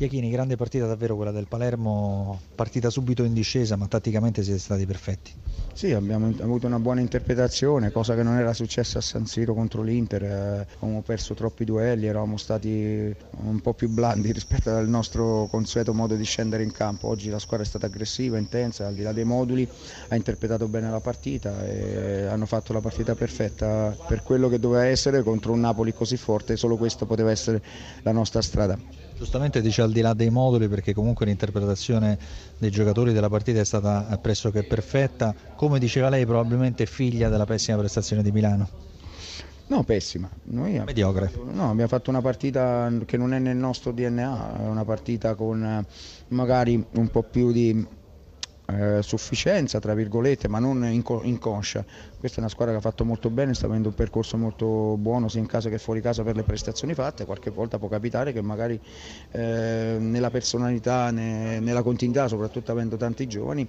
Iachini, grande partita davvero quella del Palermo, partita subito in discesa, ma tatticamente siete stati perfetti. Sì, abbiamo avuto una buona interpretazione, cosa che non era successa a San Siro contro l'Inter, eh, abbiamo perso troppi duelli, eravamo stati un po' più blandi rispetto al nostro consueto modo di scendere in campo. Oggi la squadra è stata aggressiva, intensa, al di là dei moduli, ha interpretato bene la partita e hanno fatto la partita perfetta per quello che doveva essere contro un Napoli così forte, solo questo poteva essere la nostra strada. Giustamente dice al di là dei moduli perché comunque l'interpretazione dei giocatori della partita è stata pressoché perfetta, come diceva lei probabilmente figlia della pessima prestazione di Milano. No, pessima. Noi Mediocre. Abbiamo, no, abbiamo fatto una partita che non è nel nostro DNA, è una partita con magari un po' più di eh, sufficienza, tra virgolette, ma non inconscia. Questa è una squadra che ha fatto molto bene, sta avendo un percorso molto buono sia in casa che fuori casa per le prestazioni fatte. Qualche volta può capitare che magari eh, nella personalità, ne, nella continuità, soprattutto avendo tanti giovani,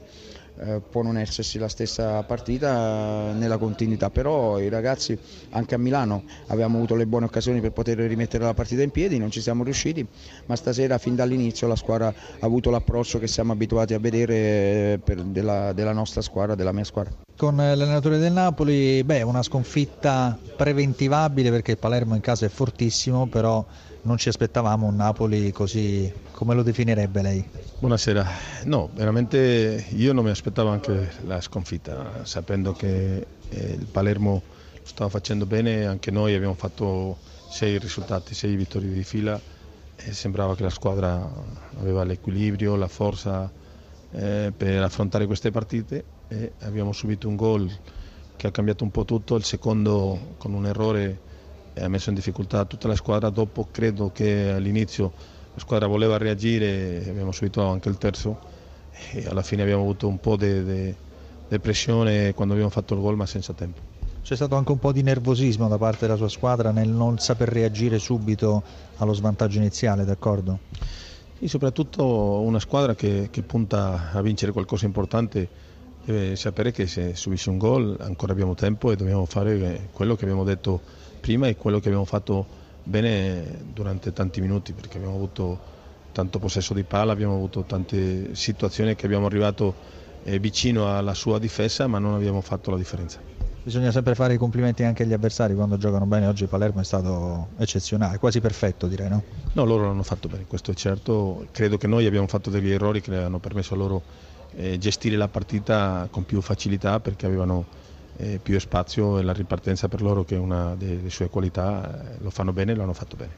eh, può non esserci la stessa partita nella continuità, però i ragazzi anche a Milano avevamo avuto le buone occasioni per poter rimettere la partita in piedi, non ci siamo riusciti, ma stasera fin dall'inizio la squadra ha avuto l'approccio che siamo abituati a vedere eh, della, della nostra squadra, della mia squadra. Con l'allenatore del Napoli, beh, una sconfitta preventivabile perché il Palermo in casa è fortissimo, però non ci aspettavamo un Napoli così, come lo definirebbe lei? Buonasera, no, veramente io non mi aspettavo anche la sconfitta, sapendo che eh, il Palermo stava facendo bene, anche noi abbiamo fatto sei risultati, sei vittorie di fila e sembrava che la squadra aveva l'equilibrio, la forza eh, per affrontare queste partite e abbiamo subito un gol che ha cambiato un po' tutto, il secondo con un errore ha messo in difficoltà tutta la squadra, dopo credo che all'inizio la squadra voleva reagire, abbiamo subito anche il terzo e alla fine abbiamo avuto un po' di pressione quando abbiamo fatto il gol ma senza tempo. C'è stato anche un po' di nervosismo da parte della sua squadra nel non saper reagire subito allo svantaggio iniziale, d'accordo? E soprattutto una squadra che, che punta a vincere qualcosa di importante deve sapere che se subisce un gol ancora abbiamo tempo e dobbiamo fare quello che abbiamo detto prima e quello che abbiamo fatto bene durante tanti minuti perché abbiamo avuto tanto possesso di palla, abbiamo avuto tante situazioni che abbiamo arrivato eh, vicino alla sua difesa ma non abbiamo fatto la differenza. Bisogna sempre fare i complimenti anche agli avversari quando giocano bene, oggi Palermo è stato eccezionale, quasi perfetto direi no? No, loro l'hanno fatto bene, questo è certo, credo che noi abbiamo fatto degli errori che hanno permesso a loro eh, gestire la partita con più facilità perché avevano eh, più spazio e la ripartenza per loro che è una delle sue qualità, eh, lo fanno bene e lo hanno fatto bene.